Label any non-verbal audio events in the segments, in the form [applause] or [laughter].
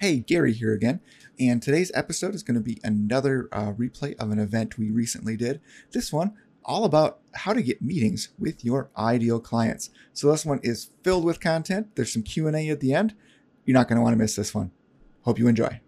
Hey, Gary here again. And today's episode is going to be another uh, replay of an event we recently did. This one all about how to get meetings with your ideal clients. So this one is filled with content. There's some Q&A at the end. You're not going to want to miss this one. Hope you enjoy.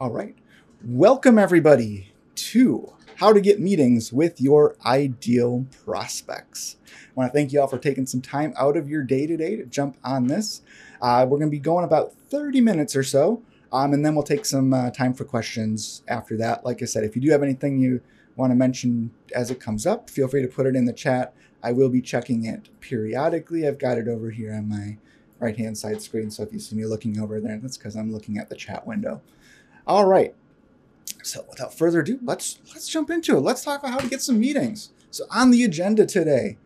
All right. Welcome everybody to how to get meetings with your ideal prospects. I want to thank you all for taking some time out of your day today to jump on this. Uh, we're going to be going about 30 minutes or so, um, and then we'll take some uh, time for questions after that. Like I said, if you do have anything you want to mention as it comes up, feel free to put it in the chat. I will be checking it periodically. I've got it over here on my right hand side screen. So if you see me looking over there, that's because I'm looking at the chat window. All right. So without further ado, let's let's jump into it. Let's talk about how to get some meetings. So on the agenda today,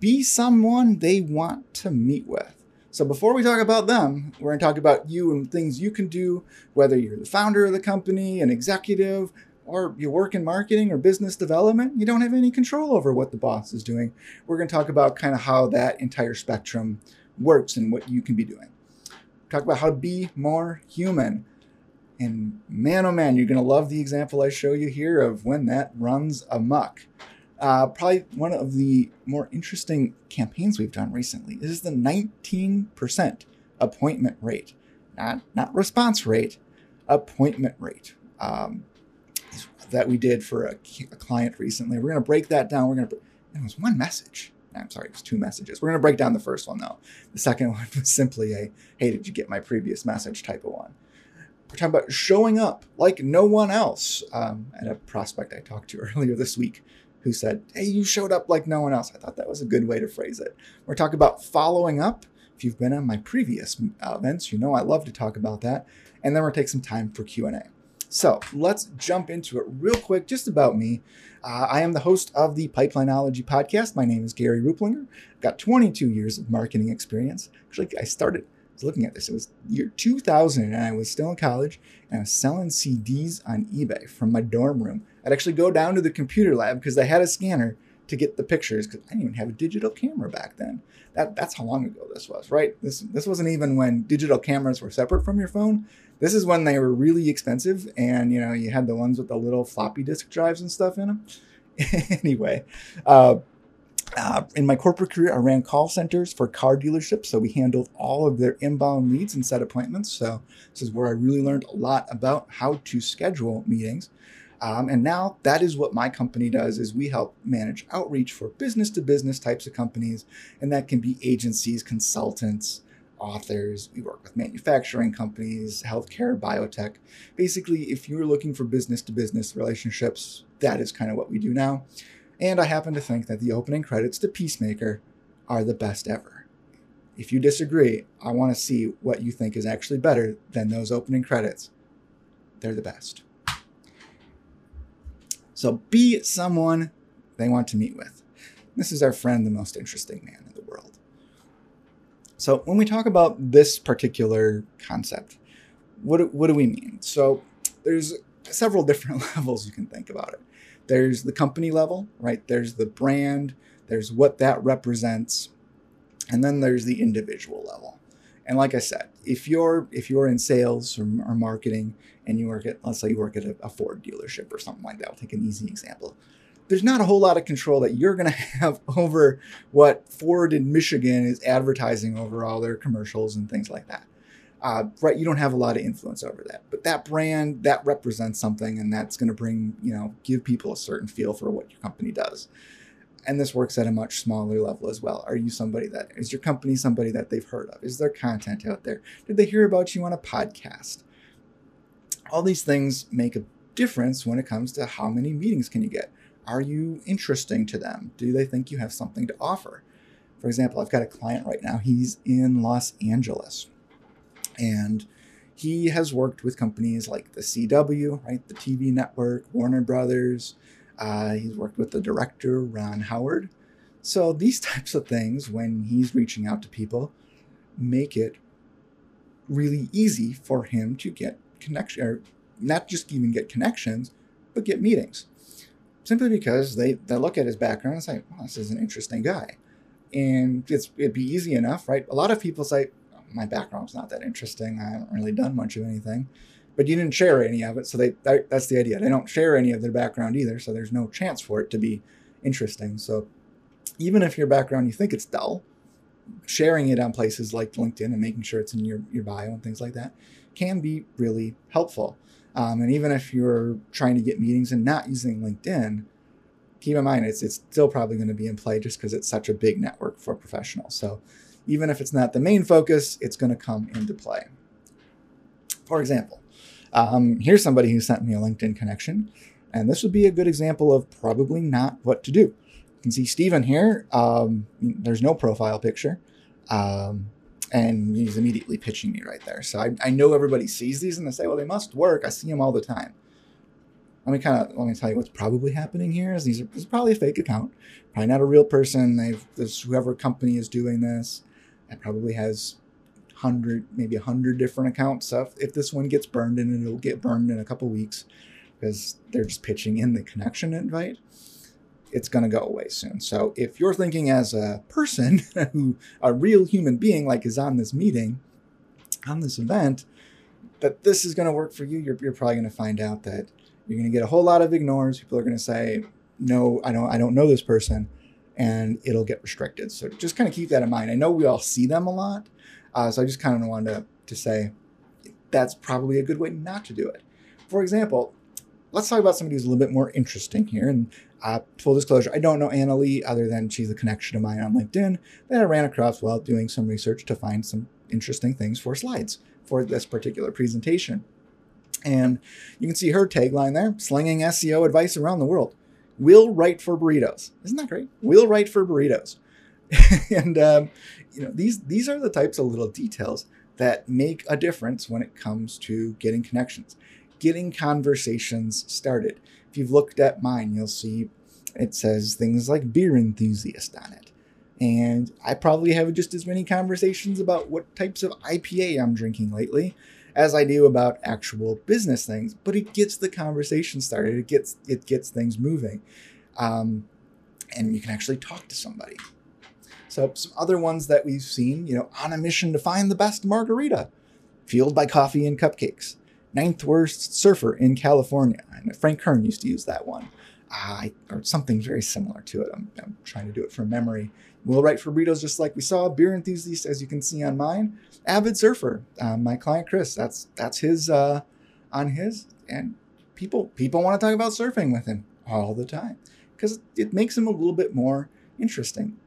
be someone they want to meet with. So before we talk about them, we're going to talk about you and things you can do, whether you're the founder of the company, an executive, or you work in marketing or business development, you don't have any control over what the boss is doing. We're going to talk about kind of how that entire spectrum works and what you can be doing. Talk about how to be more human. And man, oh man, you're going to love the example I show you here of when that runs amok. Uh, probably one of the more interesting campaigns we've done recently is the 19% appointment rate, not not response rate, appointment rate. Um, that we did for a, a client recently. We're going to break that down. We're to. It was one message. I'm sorry, it was two messages. We're going to break down the first one though. The second [laughs] one was simply a "Hey, did you get my previous message?" type of one. We're talking about showing up like no one else. Um, and a prospect I talked to [laughs] earlier this week who said, Hey, you showed up like no one else. I thought that was a good way to phrase it. We're talking about following up. If you've been on my previous uh, events, you know I love to talk about that. And then we'll take some time for Q&A. So let's jump into it real quick, just about me. Uh, I am the host of the Pipelineology podcast. My name is Gary Ruplinger. I've got 22 years of marketing experience. Actually, I started I was looking at this. It was year 2000, and I was still in college, and I was selling CDs on eBay from my dorm room. I'd actually go down to the computer lab because they had a scanner to get the pictures because I didn't even have a digital camera back then. That that's how long ago this was, right? This this wasn't even when digital cameras were separate from your phone. This is when they were really expensive, and you know you had the ones with the little floppy disk drives and stuff in them. [laughs] anyway, uh, uh, in my corporate career, I ran call centers for car dealerships, so we handled all of their inbound leads and set appointments. So this is where I really learned a lot about how to schedule meetings. Um, and now that is what my company does is we help manage outreach for business to business types of companies and that can be agencies consultants authors. We work with manufacturing companies, healthcare, biotech. Basically, if you're looking for business to business relationships, that is kind of what we do now. And I happen to think that the opening credits to Peacemaker are the best ever. If you disagree, I want to see what you think is actually better than those opening credits. They're the best. So be someone they want to meet with. This is our friend, the most interesting man in the world. So when we talk about this particular concept, what, what do we mean? So there's several [laughs] different levels you can think about it. There's the company level, right? There's the brand, there's what that represents, and then there's the individual level. And like I said, if you're if you're in sales or, or marketing and you work at let's say you work at a, a Ford dealership or something like that, I'll take an easy example there's not a whole lot of control that you're going [laughs] to have over what Ford in Michigan is advertising over all their commercials and things like that. Uh, right, you don't have a lot of influence over that, but that brand that represents something, and that's going to bring you know give people a certain feel for what your company does. And this works at a much smaller level as well. Are you somebody that is your company somebody that they've heard of? Is there content out there? Did they hear about you on a podcast? All these things make a difference when it comes to how many meetings can you get are you interesting to them? Do they think you have something to offer? For example, I've got a client right now. He's in Los Angeles and he has worked with companies like the CW, right, the TV network, Warner Brothers. Uh, he's worked with the director, Ron Howard. So these [laughs] types of things, when he's reaching out to people, make it really easy for him to get connection, or not just even get connections, but get meetings simply because they, they look at his background and say, well, this is an interesting guy. And it's, it'd be easy enough, right? A lot of people say, my background's not that interesting. I haven't really done much of anything. But you didn't share any of it, so they that, that's the idea. They don't share any of their background either, so there's no chance for it to be interesting. So even if your background you think it's dull, sharing it on places like LinkedIn and making sure it's in your, your bio and things like that can be really helpful. Um, and even if you're trying to get meetings and not using LinkedIn, keep in mind it's, it's still probably going to be in play just because it's such a big network for professionals. So even if it's not the main focus, it's going to come into play. For example, um, here's somebody who sent me a LinkedIn connection, and this would be a good example of probably not what to do. You can see Steven here. Um, there's no profile picture. Um, and he's immediately pitching me right there. So I, I know everybody sees these and they say, well, they must work. I see them all the time. Let me kind of let me tell you what's probably happening here is these are is probably a fake account, probably not a real person. They've this whoever company is doing this, it probably has hundred maybe a hundred different accounts. If, if this one gets burned and it'll get burned in a couple weeks because they're just pitching in the connection invite it's going to go away soon. So if you're thinking as a person [laughs] who a real human being like is on this meeting, on this event, that this is going to work for you, you're, you're probably going to find out that you're going to get a whole lot of ignores. People are going to say, "No, I don't. I don't know this person," and it'll get restricted. So just kind of keep that in mind. I know we all see them a lot, uh, so I just kind of wanted to, to say that's probably a good way not to do it. For example, let's talk about somebody who's a little bit more interesting here. And uh, full disclosure, I don't know Anna Lee other than she's a connection of mine on LinkedIn that I ran across while doing some research to find some interesting things for slides for this particular presentation. And you can see her tagline there slinging SEO advice around the world. We'll write for burritos. Isn't that great? We'll write for burritos. [laughs] and um, you know these these are the types of little details that make a difference when it comes to getting connections, getting conversations started. If you've looked at mine, you'll see it says things like beer enthusiast on it. And I probably have just as many conversations about what types of IPA I'm drinking lately as I do about actual business things. But it gets the conversation started. It gets it gets things moving, um, and you can actually talk to somebody. So some other ones that we've seen, you know, on a mission to find the best margarita, fueled by coffee and cupcakes ninth worst surfer in California. And Frank Kern used to use that one. Or something very similar to it. I'm, I'm, trying to do it from memory. We'll write for burritos just like we saw. Beer enthusiast, as you can see on mine. Avid surfer. Uh, my client Chris. That's that's his uh, on his, and people people want to talk about surfing with him all the time because it makes him a little bit more interesting.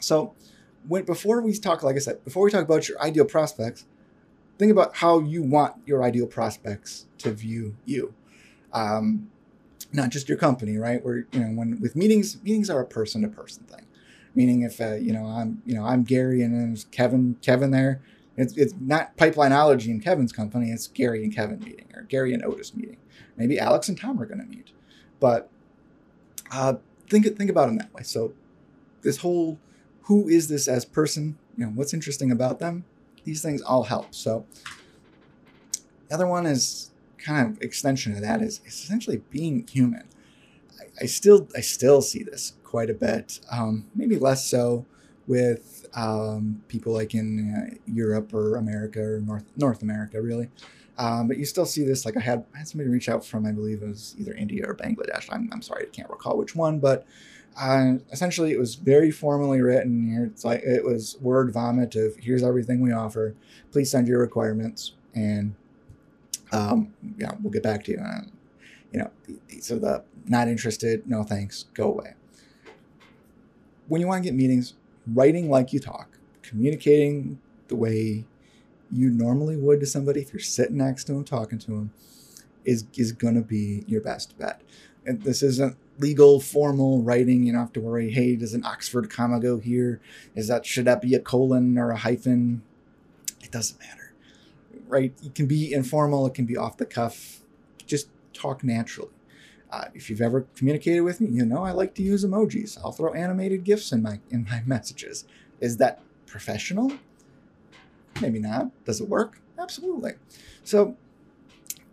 So, when before we talk, like I said, before we talk about your ideal prospects, think about how you want your ideal prospects to view you. Um, not just your company, right? Where you know, when with meetings, meetings are a person to person thing. Meaning, if uh, you know, I'm you know, I'm Gary and there's Kevin, Kevin there. It's it's not pipelineology in Kevin's company. It's Gary and Kevin meeting or Gary and Otis meeting. Maybe Alex and Tom are going to meet, but uh, think think about it that way. So this whole who is this as person? You know, what's interesting about them? these things all help. So the other one is kind of extension of that is, essentially being human. I, I, still I still see this quite a bit, um, maybe less so with um, people like in uh, Europe or America or North North America, really. Um, but you still see this. Like I had, I had somebody reach out from, I believe it was either India or Bangladesh. I'm, I'm sorry, I can't recall which one, but uh, essentially it was very formally written here. It's like it was word vomit of here's everything we offer. Please send your requirements, and um, yeah, we'll get back to you. And, you know, these are the not interested. No thanks. Go away. When you want to get meetings, writing like you talk, communicating the way you normally would to somebody if you're sitting next to them talking to them is is going to be your best bet. And this isn't legal formal writing. You don't have to worry hey does an oxford comma go here? Is that should that be a colon or a hyphen? It doesn't matter. Right? It can be informal it can be off the cuff. Just talk naturally. Uh, if you've ever communicated with me you know i like to use emojis. I'll throw animated gifs in my in my [laughs] messages. Is that professional? Maybe not. Does it work? Absolutely. So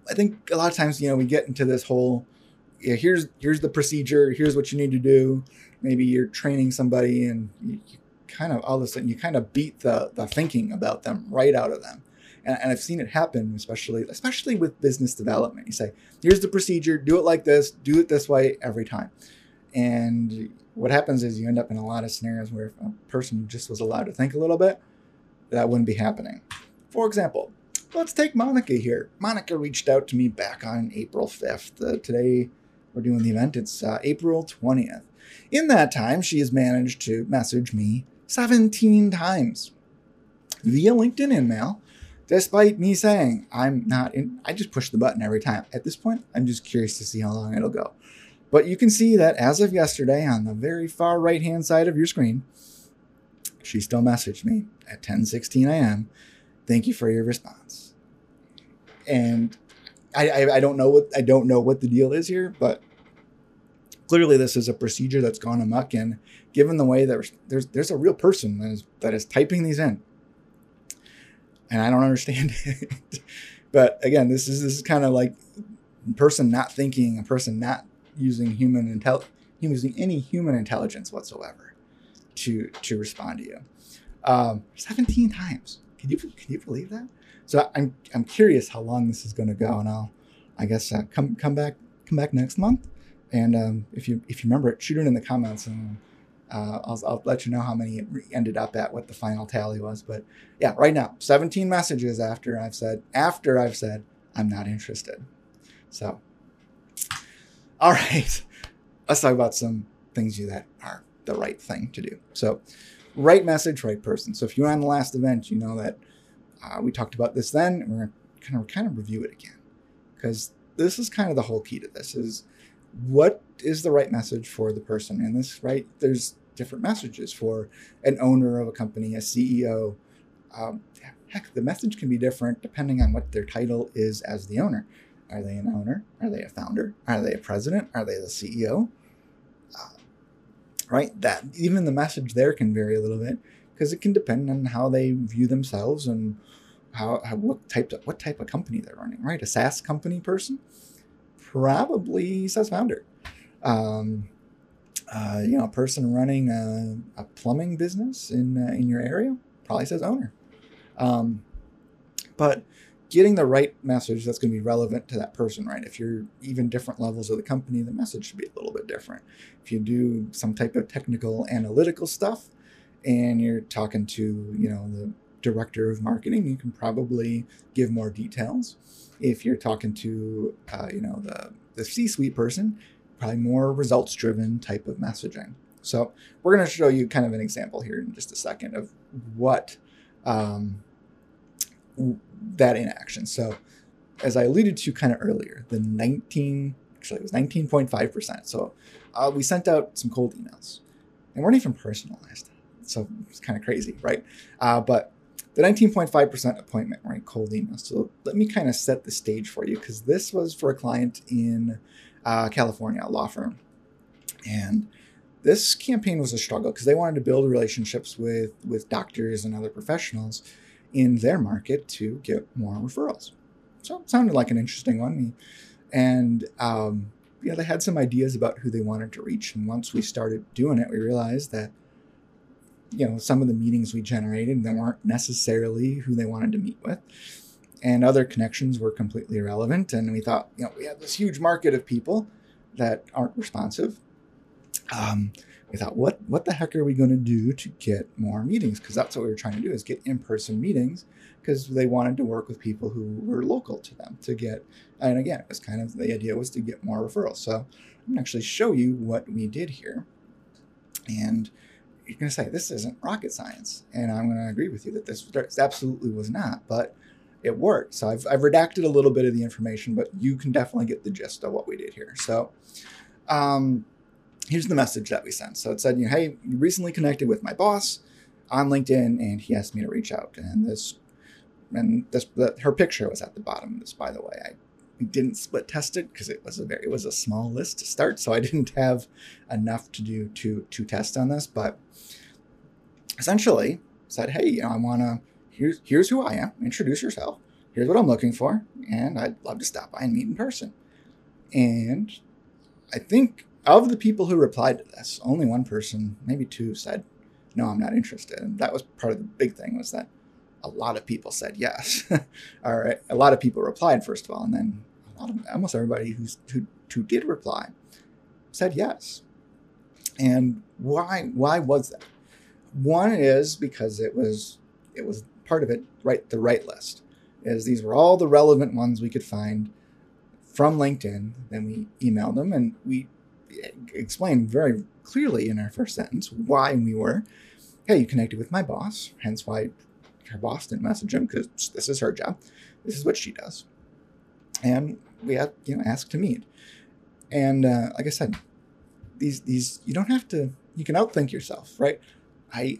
i think a lot of times you know we get into this whole yeah, here's here's the procedure. Here's what you need to do. Maybe you're training somebody and you, you kind of all of a sudden you kind of beat the the thinking about them right out of them. And, and I've seen it happen, especially especially with business development. You say, "Here's the procedure. Do it like this. Do it this way every time." And what happens is you end up in a lot of scenarios where a person just was allowed to think a little bit, that wouldn't be happening. For example, let's take Monica here. Monica reached out to me back on April 5th. Uh, today we're doing the event. It's uh, April 20th. In that time, she has managed to message me 17 times via LinkedIn email, despite me saying I'm not in. I just push the button every time. At this point, I'm just curious to see how long it'll go. But you can see that as of yesterday, on the very far right hand side of your screen, she still messaged me at 10:16 a.m. Thank you for your response. And I, I, I don't know what I don't know what the deal is here, but clearly this is a procedure that's gone amok. And given the way that there's there's a real person that is that is typing these in, and I don't [laughs] understand it. but again, this is this is kind of like a person not thinking, a person not using human intel using any human intelligence whatsoever to to respond to you. Um, 17 times. Can you can you believe that? So I'm I'm curious how long this is going to go, and I'll I guess uh, come come back come back next month, and um, if you if you remember it, shoot it in the comments, and uh, I'll I'll let you know how many it ended up at, what the final tally was. But yeah, right now, 17 messages after I've said after I've said I'm not interested. So, all [laughs] right, let's talk about some things that are the right thing to do. So, right message, right person. So if you're on the last event, you know that uh, we talked about this then. we're going to kind of kind of review it again. Because this is kind of the whole key to this is what is the right message for the person in this right? There's different messages for an owner of a company a ceo um, heck the message can be different depending on what their title is as the owner. Are they an owner? Are they a founder? Are they a president? Are they the ceo uh, right that even the message there can vary a little bit because it can depend on how they view themselves and how, how what type of, what type of company they're running. Right, a SaaS company person probably SaaS founder. Um, uh, you know, a person running a, a plumbing business in uh, in your area probably says owner. Um, but getting the right message that's going to be relevant to that person, right? If you're even different levels of the company, the message should be a little bit different. If you do some type of technical analytical stuff, and you're talking to you know the director of marketing, you can probably give more details. If you're talking to uh, you know the the C-suite person, probably more results driven type of messaging. So we're going to show you kind of an example here in just a second of what um, that inaction. So as I alluded to kind of earlier, the 19 actually it was 19.5%. So uh, we sent out some cold emails and weren't even personalized so it's kind of crazy, right? Uh, but the 19.5% appointment right? cold email. So let me kind of set the stage for you because this was for a client in uh, California, law firm. And this campaign was a struggle because they wanted to build relationships with, with doctors and other professionals in their market to get more referrals. So it sounded like an interesting one. And um, yeah, they had some ideas about who they wanted to reach. And once we started doing it, we realized that you know some of the meetings we generated that weren't necessarily who they wanted to meet with. And other connections were completely irrelevant and we thought you know we have this huge market of people that aren't responsive. Um, we thought what what the heck are we going to do to get more meetings? Because that's what we were trying to do is get in-person meetings because they wanted to work with people who were local to them to get and again it was kind of the idea was to get more referrals. So i'm going to actually show you what we did here. And you're going to say this isn't rocket science, and I'm going to agree with you that this absolutely was not, but it worked. So I've, I've redacted a little bit of the information, but you can definitely get the gist of what we did here. So um, here's the message that we sent. So it said, you know, hey, you recently connected with my boss on LinkedIn, and he asked me to reach out. And this, and this, the, her picture was at the bottom of this, by the way. I didn't split test it because it was a very it was a small list to start, so I [laughs] didn't have enough to do to to test on this. But essentially said, hey, you know, I want to here's here's who I am. Introduce yourself. Here's what I'm looking for, and I'd love to stop by and meet in person. And I think of the people who replied to this, only one person, maybe two, said, no, I'm not interested. And that was part of the big thing was that a lot of people said yes. [laughs] all right, a lot of people replied first of all, and then almost everybody who's, who who did reply said yes. And why why was that? One is because it was it was part of it right the right list is these were all the relevant ones we could find from LinkedIn. Then we emailed them and we explained very clearly in our first sentence why we were. Hey, you connected with my boss, hence why her boss didn't message him because this is her job. This is what she does. And we had, you know, asked to meet. And uh, like I said, these these you don't have to. You can outthink yourself, right? I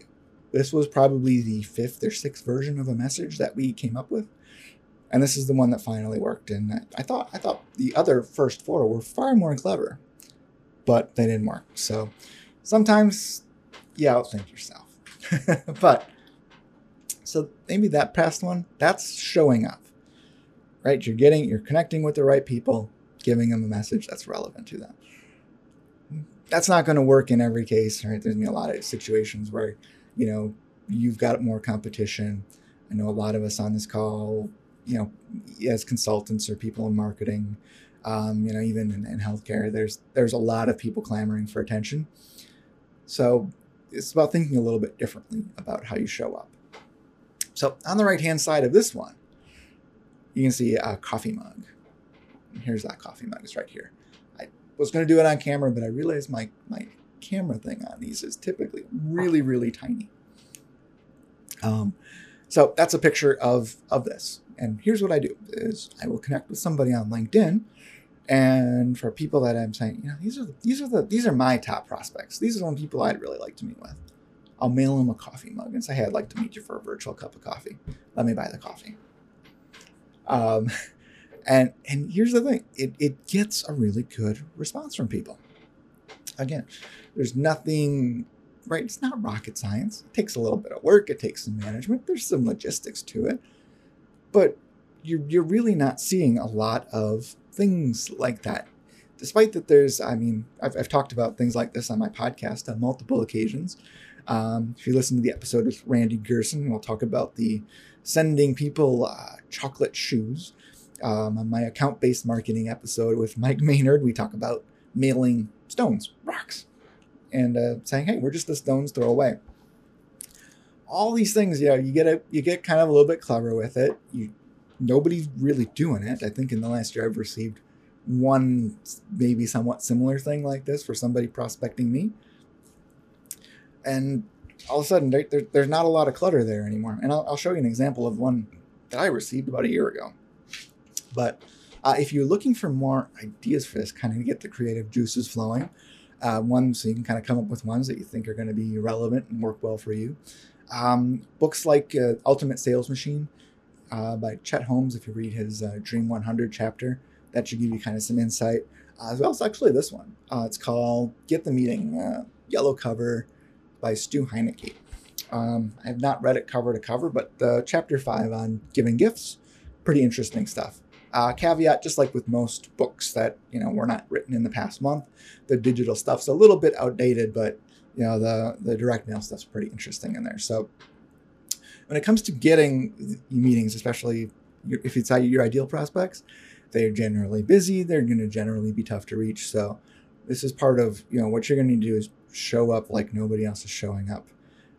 this was probably the fifth or sixth version of a message that we came up with, and this is the one that finally worked. And I thought I thought the other first four were far more clever, but they didn't work. So sometimes you outthink yourself, [laughs] but so maybe that past one that's showing up, right? You're getting you're connecting with the right people, giving them a message that's relevant to them that's not going to work in every case, right? There's going to be a lot of situations where, you know, you've got more competition. I know a lot of us on this call, you know, as consultants or people in marketing, um, you know, even in, in healthcare, there's there's a lot of people clamoring for attention. So it's about thinking a little bit differently about how you show up. So on the right hand side of this one, you can see a coffee mug. Here's that coffee mug. It's right here I was going to do it on camera, but I realized my my camera thing on these is typically really really tiny. Um, so that's a picture of of this. And here's what I do: is I will connect with somebody on LinkedIn, and for people that I'm saying, you know, these are these are the these are my top prospects. These are the people I'd really like to meet with. I'll mail them a coffee mug and say, hey, I'd like to meet you for a virtual cup of coffee. Let me buy the coffee. Um, [laughs] And and here's the thing, it, it gets a really good response from people. Again, there's nothing right, it's not rocket science. It takes a little bit of work, it takes some management, there's some logistics to it. But you're you're really not seeing a lot of things like that. Despite that there's, I mean, I've, I've talked about things like this on my podcast on multiple occasions. Um, if you listen to the episode with Randy Gerson, we'll talk about the sending people uh, chocolate shoes um, on my account based marketing episode with Mike Maynard, we talk about mailing stones, rocks, and uh, saying, hey, we're just the stones throw away. All these things, you know, you get a, you get kind of a little bit clever with it. You nobody's really doing it. I think in the last year I've received one maybe somewhat similar thing like this for somebody prospecting me. And all of a sudden, there, there, there's not a lot of clutter there anymore. And I'll, I'll show you an example of one that I received about a year ago. But uh, if you're looking for more ideas for this, kind of get the creative juices flowing, uh, one so you can kind of come up with ones that you think are going to be relevant and work well for you. Um, books like uh, Ultimate Sales Machine uh, by Chet Holmes, if you read his uh, Dream 100 chapter, that should give you kind of some insight. Uh, as well as actually this one. it's called Get the Meeting, yellow cover by Stu Heinecke. Um, I have not read it cover to cover, but the chapter five on giving gifts, pretty interesting stuff. Uh, caveat, just like with most books that you know were not written in the past month, the digital stuff's a little bit outdated, but you know the the direct mail stuff's pretty interesting in there. So when it comes to getting meetings, especially if it's your ideal prospects, they're generally busy. They're going to generally be tough to reach. So this is part of you know what you're going to do is show up like nobody else is showing up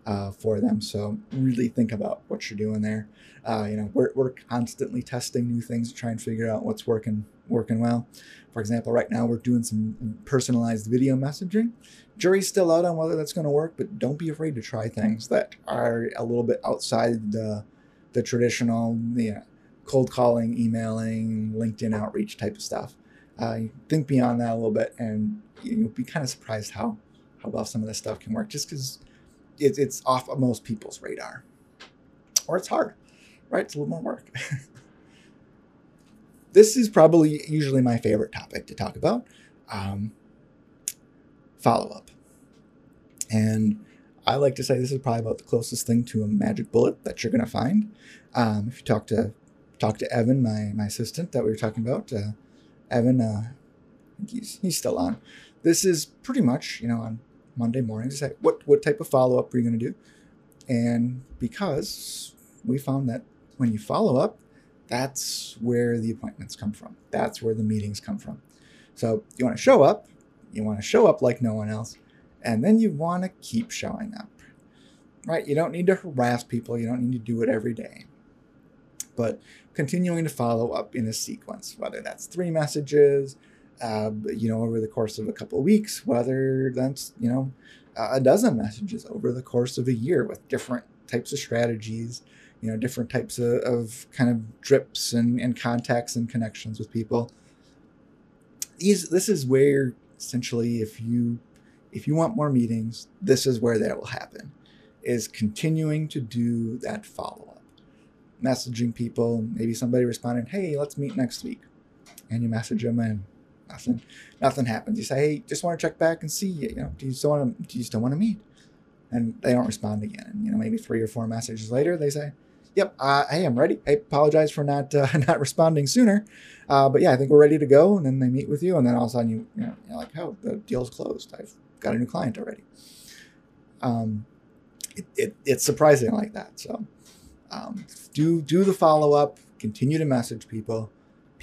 uh, for them. So really think about what you're doing there. Uh, you know, we're, we're constantly testing new things to try and figure out what's working working well. For example, right now we're doing some personalized video messaging. Jury's still out on whether that's going to work, but don't be afraid to try things that are a little bit outside the the traditional you cold calling, emailing, LinkedIn outreach type of stuff. Uh, think beyond that a little bit, and you'll be kind of surprised how how well some of this stuff can work. Just because it, it's off of most people's radar, or it's hard, right? It's a little more work. [laughs] this is probably usually my favorite topic to talk about um, follow up. And I like to say this is probably about the closest thing to a magic bullet that you're going to find. Um, if you talk to talk to Evan, my my assistant that we were talking about, uh, Evan, uh, he's he's still on. This is pretty much you know on Monday morning to say what what type of follow up are you going to do, and because we found that when you follow up, that's where the appointments come from. That's where the meetings come from. So you want to show up, you want to show up like no one else, and then you want to keep showing up. Right? You don't need to harass people. You don't need to do it every day. But continuing to follow up in a sequence, whether that's three messages, uh, you know, over the course of a couple of weeks, whether that's, you know, a dozen messages over the course of a year with different types of strategies, you know, different types of, of kind of drips and, and contacts and connections with people. These, this is where essentially if you if you want more meetings, this is where that will happen. Is continuing to do that follow up, messaging people. Maybe somebody responded, "Hey, let's meet next week," and you message them, and nothing, nothing happens. You say, "Hey, just want to check back and see you. You know, do you still want to? Do you still want to meet?" And they don't respond again. You know, maybe three or four messages later, they say, "Yep, uh, hey, I'm ready. I apologize for not uh, [laughs] not responding sooner, uh, but yeah, I think we're ready to go." And then they meet with you, and then all of a sudden you, you know, you're like, "Oh, the deal's closed. I've got a new client already." Um, it, it, it's surprising like that. So um, do do the follow up. Continue to message people.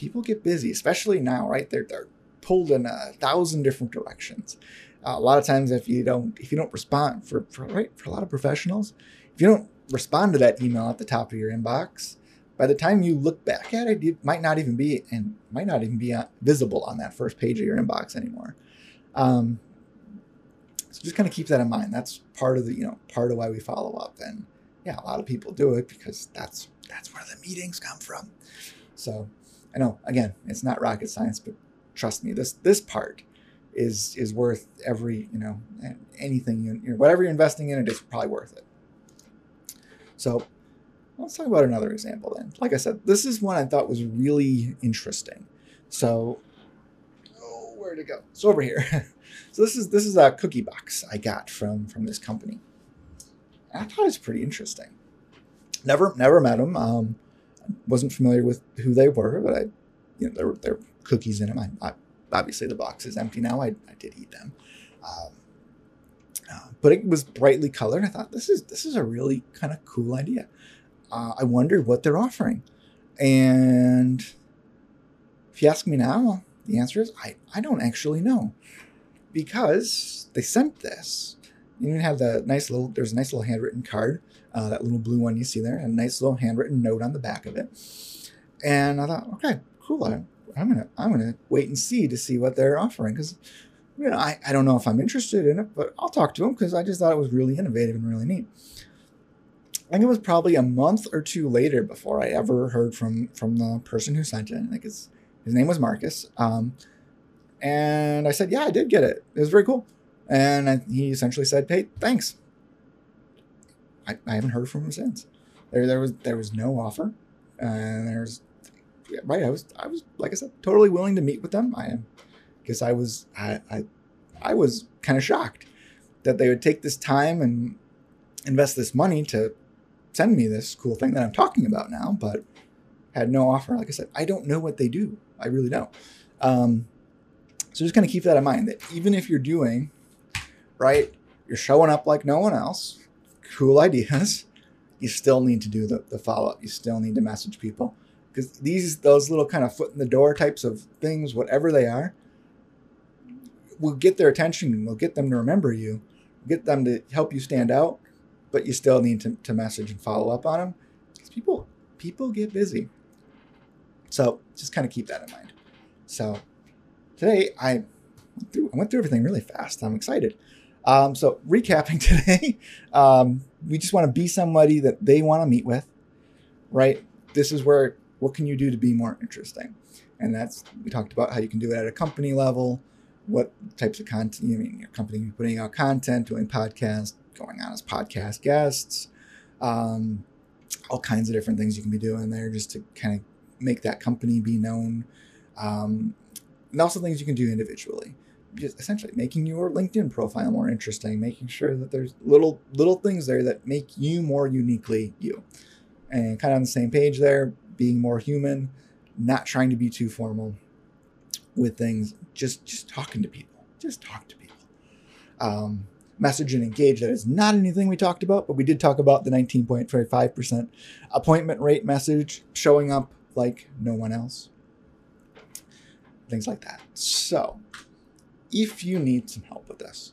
People get busy, especially now, right? They're they're pulled in a thousand different directions. Uh, a lot of times, if you don't if you don't respond for, for right for a lot of professionals, if you don't respond to that email at the top of your inbox, by the time you look back at it, it might not even be and might not even be visible on that first page of your inbox anymore. Um, so just kind of keep that in mind. That's part of the, you know, part of why we follow up. And yeah, a lot of people do it because that's that's where the meetings come from. So I know again, it's not rocket science, but trust me, this this part is is worth every, you know, anything you, you know, whatever you're investing in, it is probably worth it. So let's talk about another example then. Like I said, this is one I thought was really interesting. So oh, where to go? So over here. [laughs] So this is this is a cookie box I got from from this company. I thought it was pretty interesting. Never never met them. Um, wasn't familiar with who they were, but I, you know, there were there were cookies in them. I, I, obviously the box is empty now. I, I did eat them, um, uh, but it was brightly colored. I thought this is this is a really kind of cool idea. Uh, I wondered what they're offering, and if you ask me now, the answer is I, I don't actually know because they sent this. You even have the nice little, there's a nice little handwritten card, uh, that little blue one you see there, a nice little handwritten note on the back of it. And I thought, okay, cool. I, I'm gonna, I'm gonna wait and see to see what they're offering because, you know, I, I don't know if I'm interested in it, but I'll talk to them because I just thought it was really innovative and really neat. I think it was probably a month or two later before I ever heard from from the person who sent it. I think his his name was Marcus. Um, and I said, yeah, I did get it. It was very cool. And he essentially said, hey, thanks. I, I haven't heard from him since. There, there was there was no offer, and there's right. I was I was like I said, totally willing to meet with them. I am because I was I I, I was kind of shocked that they would take this time and invest this money to send me this cool thing that I'm talking about now, but had no offer. Like I said, I don't know what they do. I really don't. Um, so just kind of keep that in mind that even if you're doing, right, you're showing up like no one else, cool ideas, you still need to do the, the follow up. You still need to message people because these, those little kind of foot in the door types of things, whatever they are, will get their attention will get them to remember you, get them to help you stand out, but you still need to, to message and follow up on them because people, people get busy. So just kind of keep that in mind. So today I went through, I went through everything really fast. I'm excited. Um, so recapping [laughs] today, um, we just want to be somebody that they want to meet with, right? This is where what can you do to be more interesting, and that's we talked about how you can do it at a company level, what types of content you mean your company putting out content, doing podcasts, going on as podcast guests, um, all kinds of different things you can be doing there just to kind of make that company be known. Um, and also things you can do individually just essentially making your linkedin profile more interesting making sure that there's little little things there that make you more uniquely you and kind of on the same page there being more human not trying to be too formal with things just just talking to people just talk to people um, message and engage. That is not anything we talked about, but we did talk about the 19.5% appointment rate message showing up like no one else. Things like that. So, if you need some help with this,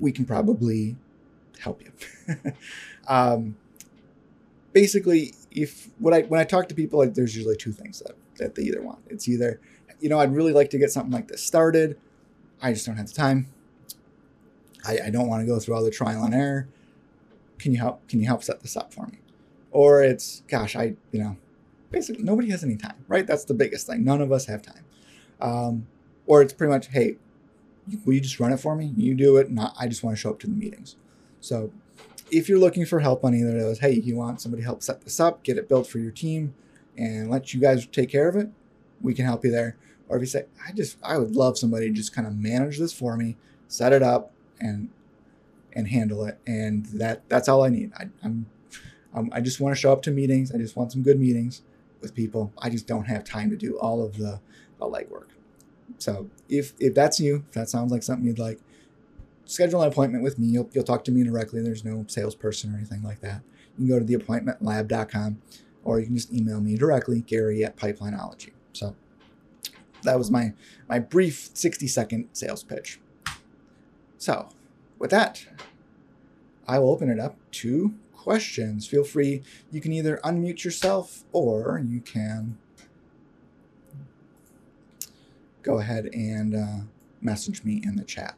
we can probably help you. [laughs] um, basically, if when I when I talk to people, like there's usually two things that that they either want. It's either, you know, I'd really like to get something like this started. I just don't have the time. I, I don't want to go through all the trial and error. Can you help? Can you help set this up for me? Or it's, gosh, I, you know, basically nobody has any time, right? That's the biggest thing. None of us have time. Um, or it's pretty much, hey, will you just run it for me? You do it, I just want to show up to the meetings. So if you're looking for help on either of those, hey, you want somebody to help set this up, get it built for your team, and let you guys take care of it, we can help you there. Or if you say, I just, I would love somebody to just kind of manage this for me, set it up, and and handle it, and that that's all I need. I, I'm, I'm I just want to show up to meetings. I just want some good meetings with people. I just don't have time to do all of the, the legwork. So if if that's you, if that sounds like something you'd like, schedule an appointment with me. You'll, you'll talk to me directly. There's no salesperson or anything like that. You can go to theappointmentlab.com or you can just email me directly, Gary at Pipelineology. So that was my, my brief 60 second sales pitch. So with that, I will open it up to questions. Feel free, you can either unmute yourself or you can go ahead and uh, message me in the chat.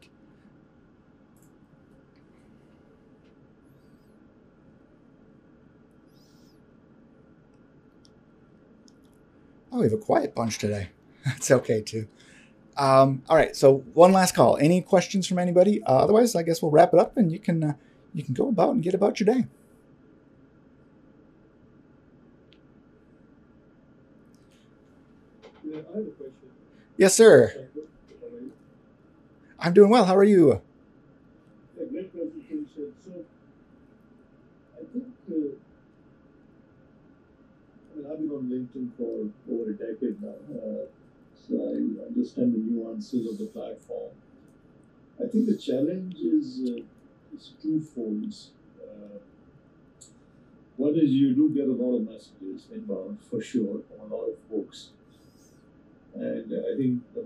Oh, we have a quiet bunch today. [laughs] That's okay too. Um, all right, so one last call. Any questions from anybody? Uh, otherwise, I guess we'll wrap it up, and you can uh, you can go about and get about your day. Yeah, I have a question. Yes, sir. I'm doing well. How are you? I've been on LinkedIn for over a decade now, uh, so I understand the nuances of the platform. I think the challenge is, uh, is twofold. Uh, one is you do get a lot of messages inbound for sure from a lot of folks. And uh, I think the,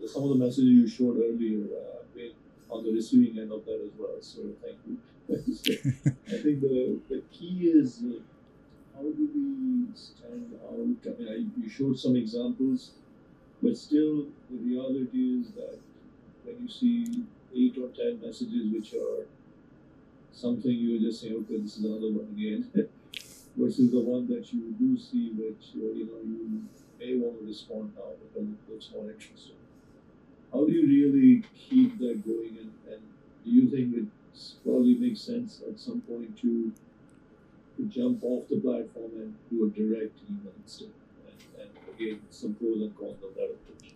the, some of the messages you showed earlier, uh, I've been on the receiving end of that as well. So thank you. So [laughs] I think the, the key is uh, how do we stand out? I mean, I, you showed some examples, but still the reality is that when you see eight or ten messages which are something you just say, okay, this is another one again, [laughs] versus the one that you do see which uh, you know you may want to respond now because it looks more interesting. How do you really keep that going, and, and do you think it probably makes sense at some point to to jump off the platform and do a direct email instead? And, and again, some pros and cons of that approach.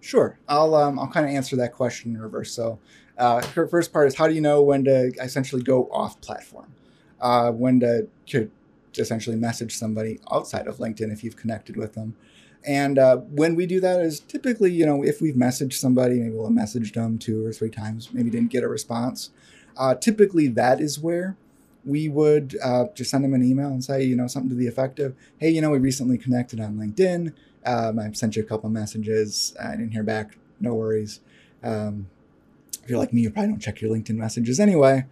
Sure. I'll um, I'll kind of answer that question in reverse. So, uh, first part is how do you know when to essentially go off platform, uh, when to, to essentially message somebody outside of LinkedIn if you've connected with them. And uh, when we do that is typically, you know, if we've messaged somebody, maybe we'll have messaged them two or three times, maybe didn't get a response. Uh, typically, that is where we would uh, just send them an email and say, you know, something to the effect of, hey, you know, we recently connected on LinkedIn. Um, I've sent you a couple messages. I didn't hear back. No worries. Um, if you're like me, you probably don't check your LinkedIn messages anyway.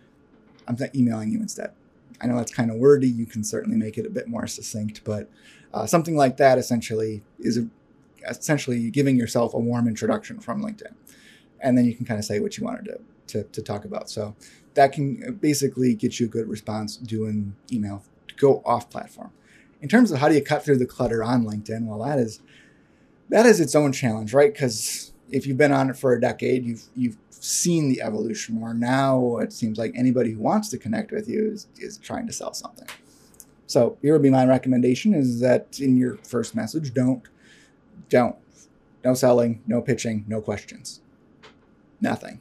I'm emailing you instead. I know that's kind of wordy. You can certainly make it a bit more succinct, but uh, something like that essentially is essentially giving yourself a warm introduction from LinkedIn, and then you can kind of say what you wanted to, to to talk about. So that can basically get you a good response doing email to go off platform. In terms of how do you cut through the clutter on LinkedIn, well, that is that is its own challenge, right? Because if you've been on it for a decade, you've you've seen the evolution where now it seems like anybody who wants to connect with you is, is trying to sell something. So here would be my recommendation is that in your first message, don't, don't, no selling, no pitching, no questions, nothing.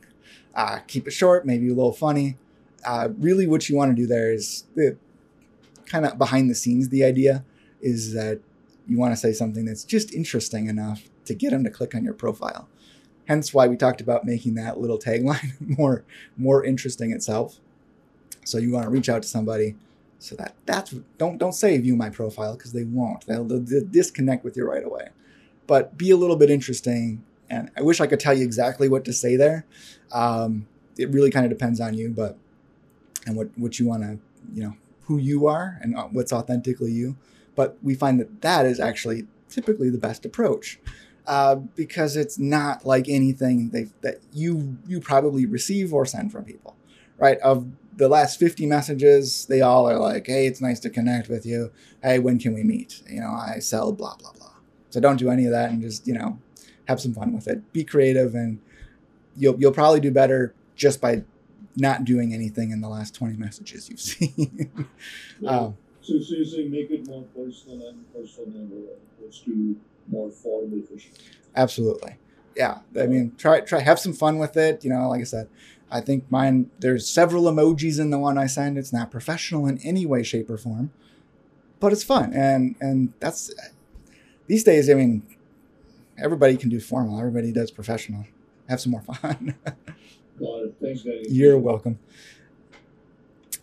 Uh, keep it short, maybe a little funny. Uh, really, what you want to do there is the kind of behind the scenes. The idea is that you want to say something that's just interesting enough to get them to click on your profile hence why we talked about making that little tagline [laughs] more more interesting itself. So you want to reach out to somebody so that that's don't don't say view my profile because they won't. They'll, they'll disconnect with you right away. But be a little bit interesting. And I wish I could tell you exactly what to say there. Um, it really kind of depends on you, but and what what you want to you know who you are and uh, what's authentically you. But we find that that is actually typically the best approach uh, because it's not like anything they, that you you probably receive or send from people, right? Of the last 50 messages, they all are like, hey, it's nice to connect with you. Hey, when can we meet? You know, I sell blah, blah, blah. So don't do any of that and just, you know, have some fun with it. Be creative and you'll, you'll probably do better just by not doing anything in the last 20 messages you've [laughs] seen. yeah. um, so, so you say make it more personal and personal opposed to more formal fishing. Absolutely. Yeah. I mean, try, try, have some fun with it. You know, like I said, I think mine, there's several emojis in the one I send. It's not professional in any way, shape, or form, but it's fun. And, and that's, these days, I mean, everybody can do formal, everybody does professional. Have some more fun. Thanks, guys. You're welcome.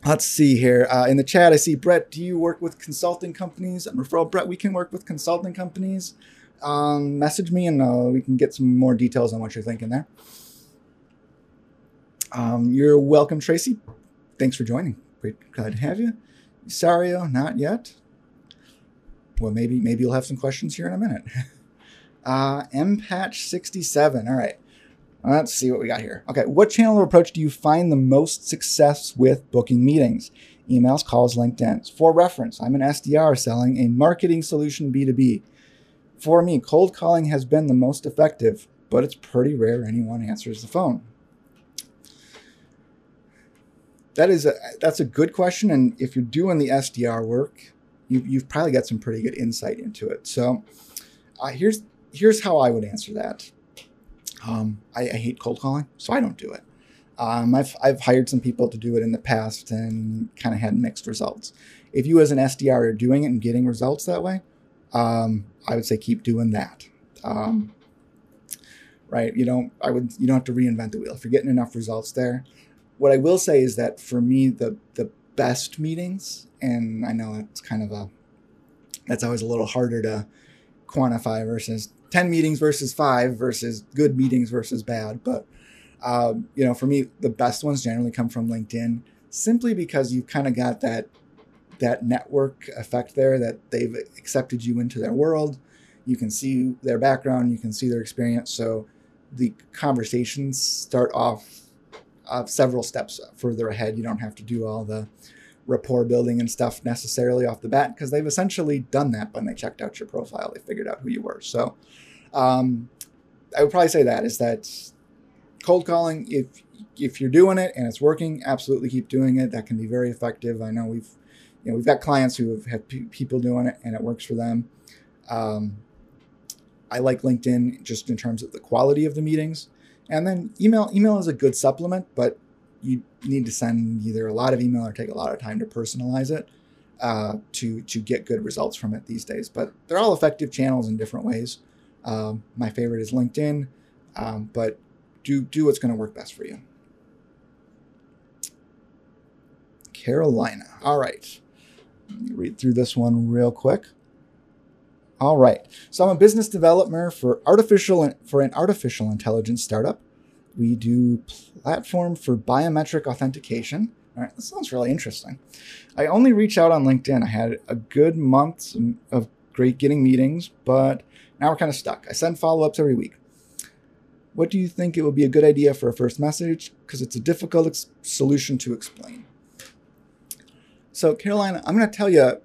Let's see here. Uh, in the chat, I see Brett. Do you work with consulting companies? And referral, Brett. We can work with consulting companies. Um, message me and uh, we can get some more details on what you're thinking there. Um, you're welcome, Tracy. Thanks for joining. Great, glad to have you. Sario, not yet. Well, maybe maybe you'll have some questions here in a minute. [laughs] Uh, MPatch67. All right. Let's see what we got here. Okay, what channel of approach do you find the most success with booking meetings? Emails, calls, LinkedIn. For reference, I'm an SDR selling a marketing solution B2B. For me, cold calling has been the most effective, but it's pretty rare anyone answers the phone that is a that's a good question, and if you're doing the SDR work, you, you've probably got some pretty good insight into it. So uh, here's here's how I would answer that. Um, I, I, hate cold calling, so I don't do it. Um, I've, I've hired some people to do it in the past and kind of had mixed results. If you as an SDR are doing it and getting results that way, um, I would say keep doing that. Um, right? You don't I would you don't have to reinvent the wheel. If you're getting enough results there, what I will say is that for me, the the best meetings, and I know it's kind of a that's always a little harder to quantify versus 10 meetings versus five versus good meetings versus bad. But, um, you know, for me, the best ones generally come from LinkedIn simply because you've kind of got that, that network effect there that they've accepted you into their world. You can see their background, you can see their experience. So the conversations start off uh, several steps further ahead. You don't have to do all the rapport building and stuff necessarily off the bat because they've essentially done that when they checked out your profile. They figured out who you were. So um, I would probably say that is that cold calling. If if you're doing it and it's working, absolutely keep doing it. That can be very effective. I know we've you know we've got clients who have had people doing it and it works for them. Um, I like LinkedIn just in terms of the quality of the meetings. And then email email is a good supplement, but you need to send either a lot of email or take a lot of time to personalize it uh, to to get good results from it these days. But they're all effective channels in different ways. Um, my favorite is LinkedIn, um, but do do what's going to work best for you. Carolina. All right. Let me read through this one real quick. All right. So I'm a business developer for artificial for an artificial intelligence startup. We do platform for biometric authentication. All right, this sounds really interesting. I only reach out on LinkedIn. I had a good month of great getting meetings, but now we're kind of stuck. I send follow-ups every week. What do you think it would be a good idea for a first message? Because it's a difficult ex- solution to explain. So, Carolina, I'm going to tell you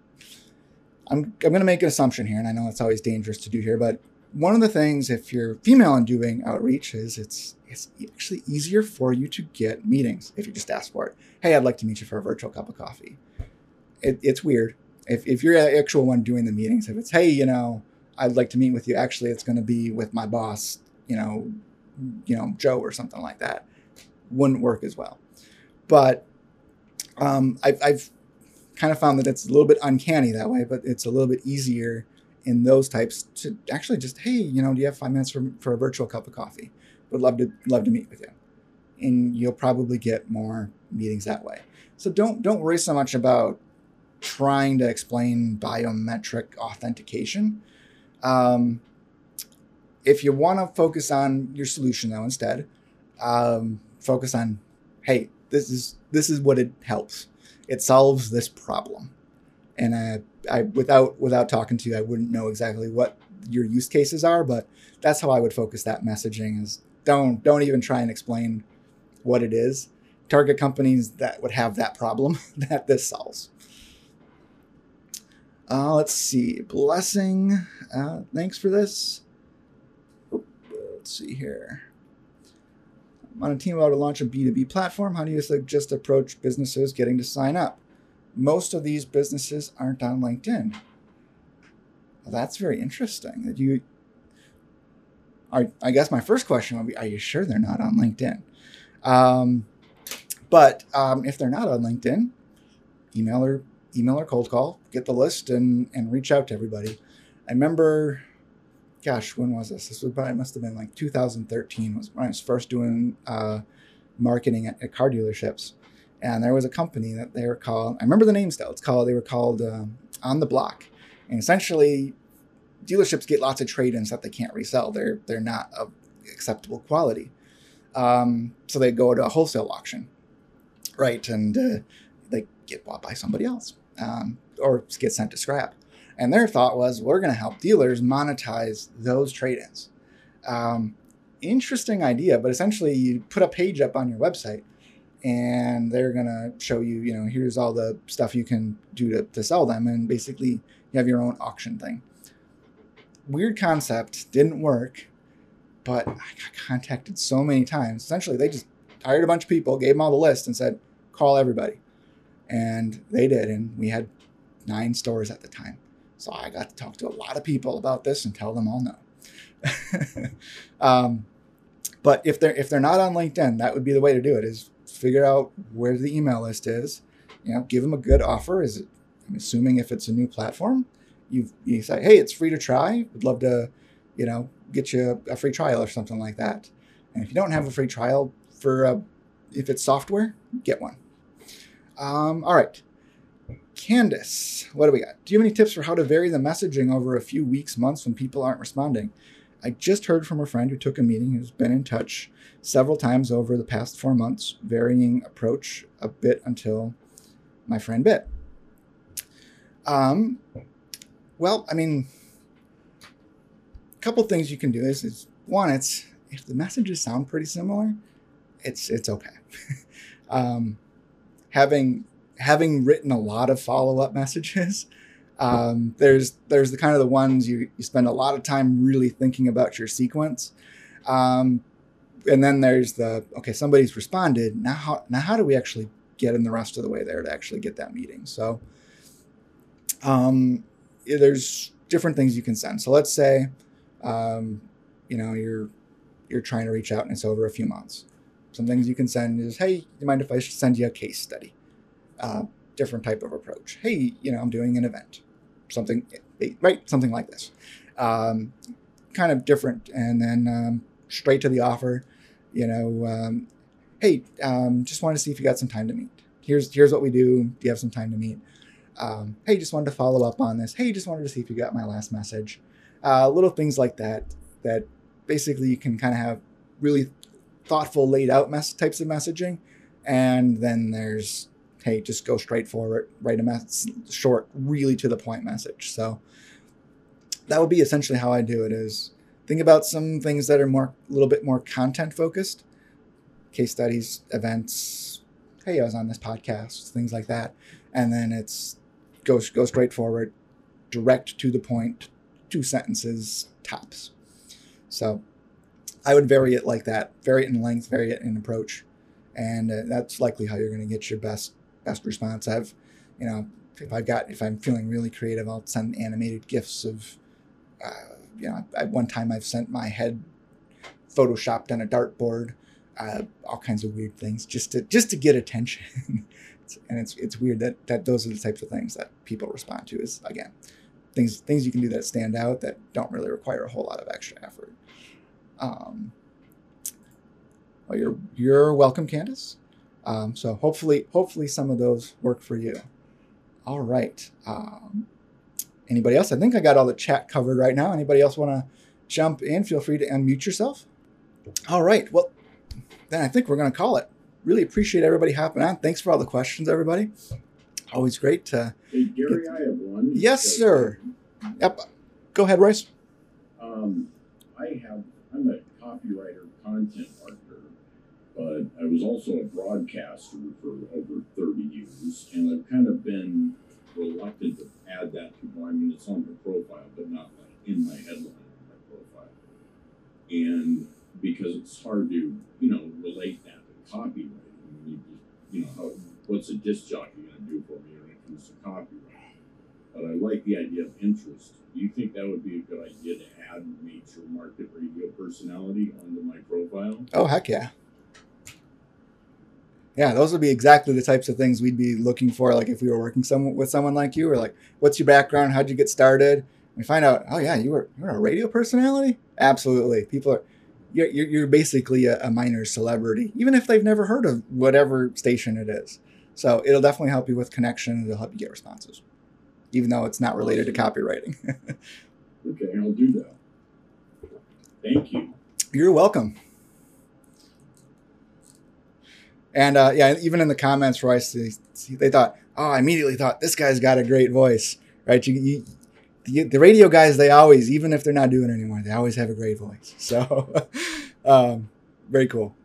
I'm, I'm going to make an assumption here, and I know it's always dangerous to do here, but one of the things if you're female and doing outreach is it's it's actually easier for you to get meetings if you just ask for it. Hey, I'd like to meet you for a virtual cup of coffee. It, it's weird if if you're the actual one doing the meetings. If it's hey, you know, I'd like to meet with you. Actually, it's going to be with my boss. You know, you know Joe or something like that. Wouldn't work as well. But um, I've, I've kind of found that it's a little bit uncanny that way, but it's a little bit easier in those types to actually just, hey, you know, do you have five minutes for, for a virtual cup of coffee? would love to love to meet with you, and you'll probably get more meetings that way. So don't don't worry so much about trying to explain biometric authentication. Um, if you want to focus on your solution though instead, um, focus on, hey, this is this is what it helps. It solves this problem, and I, I without without talking to you, I wouldn't know exactly what your use cases are, but that's how I would focus that messaging. Is don't don't even try and explain what it is. Target companies that would have that problem [laughs] that this solves. Uh, let's see. Blessing. Uh, thanks for this. Oop, let's see here. On a team about to launch a B2B platform. How do you just approach businesses getting to sign up? Most of these businesses aren't on LinkedIn. Well, that's very interesting. That you are, I guess my first question would be Are you sure they're not on LinkedIn? Um, but um, if they're not on LinkedIn, email or email or cold call, get the list, and and reach out to everybody. I remember, gosh, when was this? This was probably must have been like 2013 was when I was first doing uh, marketing at, at, car dealerships, and there was a company that they were called. I remember the name still. It's called. They were called um, On the Block, and essentially, dealerships get lots of trade-ins that they can't resell. They're they're not of acceptable quality. Um, so they go to a wholesale auction, right? And uh, they get bought by somebody else um, or get sent to scrap. And their thought was, we're going to help dealers monetize those trade ins. Um, interesting idea, but essentially, you put a page up on your website and they're going to show you, you know, here's all the stuff you can do to, to sell them. And basically, you have your own auction thing. Weird concept, didn't work, but I got contacted so many times. Essentially, they just hired a bunch of people, gave them all the list, and said, call everybody. And they did. And we had nine stores at the time. So I got to talk to a lot of people about this and tell them all no. [laughs] um, but if they're if they're not on LinkedIn, that would be the way to do it. Is figure out where the email list is. You know, give them a good offer. Is it? I'm assuming if it's a new platform, you you say, hey, it's free to try. Would love to, you know, get you a free trial or something like that. And if you don't have a free trial for a, if it's software, get one. Um, all right. Candace, what do we got? Do you have any tips for how to vary the messaging over a few weeks, months when people aren't responding? I just heard from a friend who took a meeting who's been in touch several times over the past four months, varying approach a bit until my friend bit. Um, well, I mean, a couple things you can do is, is one, it's if the messages sound pretty similar, it's it's okay. [laughs] um, having having written a lot of follow up messages, um, there's there's the kind of the ones you, you spend a lot of time really thinking about your sequence. Um, and then there's the okay, somebody's responded. Now how now how do we actually get in the rest of the way there to actually get that meeting? So um, there's different things you can send. So let's say um, you know you're you're trying to reach out and it's over a few months. Some things you can send is, hey, do you mind if I send you a case study? Uh, different type of approach. Hey, you know, I'm doing an event, something, right? Something like this. Um, kind of different. And then um, straight to the offer, you know, um, hey, um, just wanted to see if you got some time to meet. Here's here's what we do. Do you have some time to meet? Um, hey, just wanted to follow up on this. Hey, just wanted to see if you got my last message. Uh, little things like that that basically you can kind of have really thoughtful, laid out mess types of messaging, and then there's hey, just go straight forward, write a mess- short, really to the point message. So that would be essentially how I do it. Is think about some things that are more a little bit more content focused, case studies, events. Hey, I was on this podcast, things like that, and then it's go go straight forward, direct to the point, two sentences tops. So I would vary it like that, vary it in length, vary it in approach, and uh, that's likely how you're going to get your best best response. I've, you know, if I've got if I'm feeling really creative, I'll send animated gifs of, uh, you know, at one time I've sent my head photoshopped on a dartboard, uh, all kinds of weird things just to just to get attention. [laughs] and it's it's weird that that those are the types of things that people respond to. Is again, things things you can do that stand out that don't really require a whole lot of extra effort. Um, Well, you're you're welcome, Candace. Um, so hopefully, hopefully some of those work for you. All right. Um, anybody else? I think I got all the chat covered right now. Anybody else want to jump in? Feel free to unmute yourself. All right. Well, then I think we're going to call it. Really appreciate everybody hopping on. Thanks for all the questions, everybody. Always great to. Hey, Gary, I have one. Yes, sir. Yep. Go ahead, Royce. Um, I have, I'm a copywriter, content but I was also a broadcaster for over 30 years, and I've kind of been reluctant to add that to my, I mean, it's on my profile, but not like in my headline of my profile. And because it's hard to, you know, relate that to copywriting. You, just, you know, how, what's a disc jockey going to do for me when it comes to copywriting? But I like the idea of interest. Do you think that would be a good idea to add major market radio personality onto my profile? Oh, heck yeah. Yeah, those would be exactly the types of things we'd be looking for. Like if we were working some with someone like you, or like, what's your background? How'd you get started? We find out, oh yeah, you were you were a radio personality. Absolutely, people are. You're, you're basically a, a minor celebrity, even if they've never heard of whatever station it is. So it'll definitely help you with connection. It'll help you get responses, even though it's not related to copywriting. [laughs] Okay, I'll do that. Thank you. You're welcome. And uh, yeah, even in the comments, Royce, they, they thought, oh, I immediately thought this guy's got a great voice, right? You, you, the, the radio guys, they always, even if they're not doing it anymore, they always have a great voice. [laughs] So, um, very cool.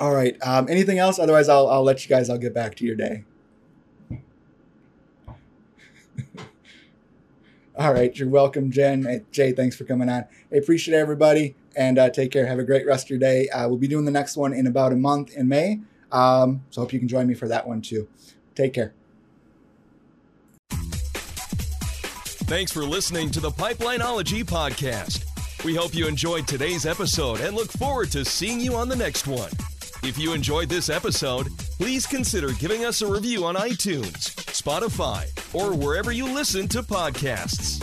All right. Um, anything else? Otherwise, I'll, I'll let you guys, I'll get back to your day. [laughs] All right. You're welcome, Jen. Jay, thanks for coming on. I appreciate everybody and uh, take care. Have a great rest of your day. Uh, we'll be doing the next one in about a month in May. Um, so hope you can join me for that one too. Take care. Thanks for listening to the Pipelineology podcast. We hope you enjoyed today's episode and look forward to seeing you on the next one. If you enjoyed this episode, please consider giving us a review on iTunes, Spotify, or wherever you listen to podcasts.